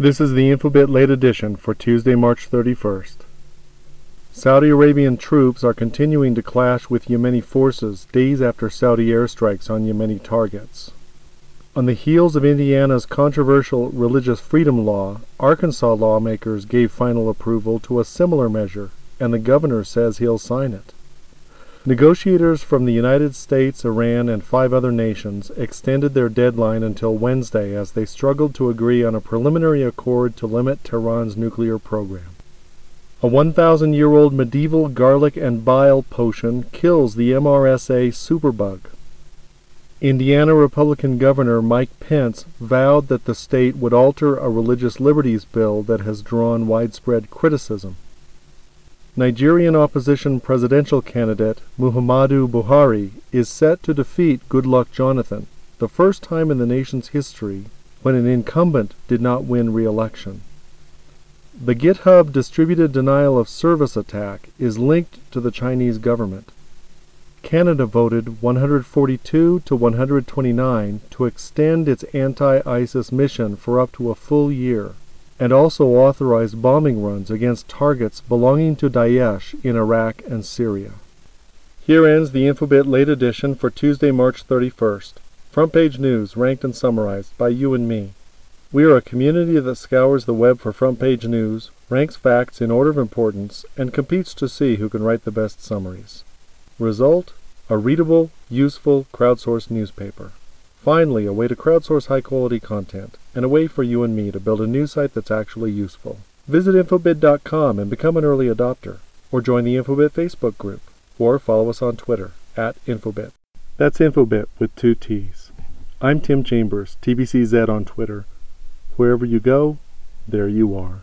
This is the Infobitt late edition for Tuesday, March 31st. Saudi Arabian troops are continuing to clash with Yemeni forces days after Saudi airstrikes on Yemeni targets. On the heels of Indiana's controversial religious freedom law, Arkansas lawmakers gave final approval to a similar measure, and the governor says he'll sign it. Negotiators from the United States, Iran, and five other nations extended their deadline until Wednesday as they struggled to agree on a preliminary accord to limit Tehran's nuclear program. A 1,000 year old medieval garlic and bile potion kills the MRSA superbug. Indiana Republican Governor Mike Pence vowed that the state would alter a religious liberties bill that has drawn widespread criticism. Nigerian opposition presidential candidate Muhammadu Buhari is set to defeat Goodluck Jonathan, the first time in the nation's history when an incumbent did not win re-election. The GitHub distributed denial of service attack is linked to the Chinese government. Canada voted 142 to 129 to extend its anti-ISIS mission for up to a full year and also authorized bombing runs against targets belonging to Daesh in Iraq and Syria. Here ends the Infobitt late edition for Tuesday, March 31st. Front page news ranked and summarized by you and me. We are a community that scours the web for front page news, ranks facts in order of importance, and competes to see who can write the best summaries. Result? A readable, useful, crowdsourced newspaper. Finally, a way to crowdsource high quality content, and a way for you and me to build a news site that's actually useful. Visit Infobitt.com and become an early adopter, or join the Infobitt Facebook group, or follow us on Twitter at Infobitt. That's Infobitt with two T's. I'm Tim Chambers, TBCZ on Twitter. Wherever you go, there you are.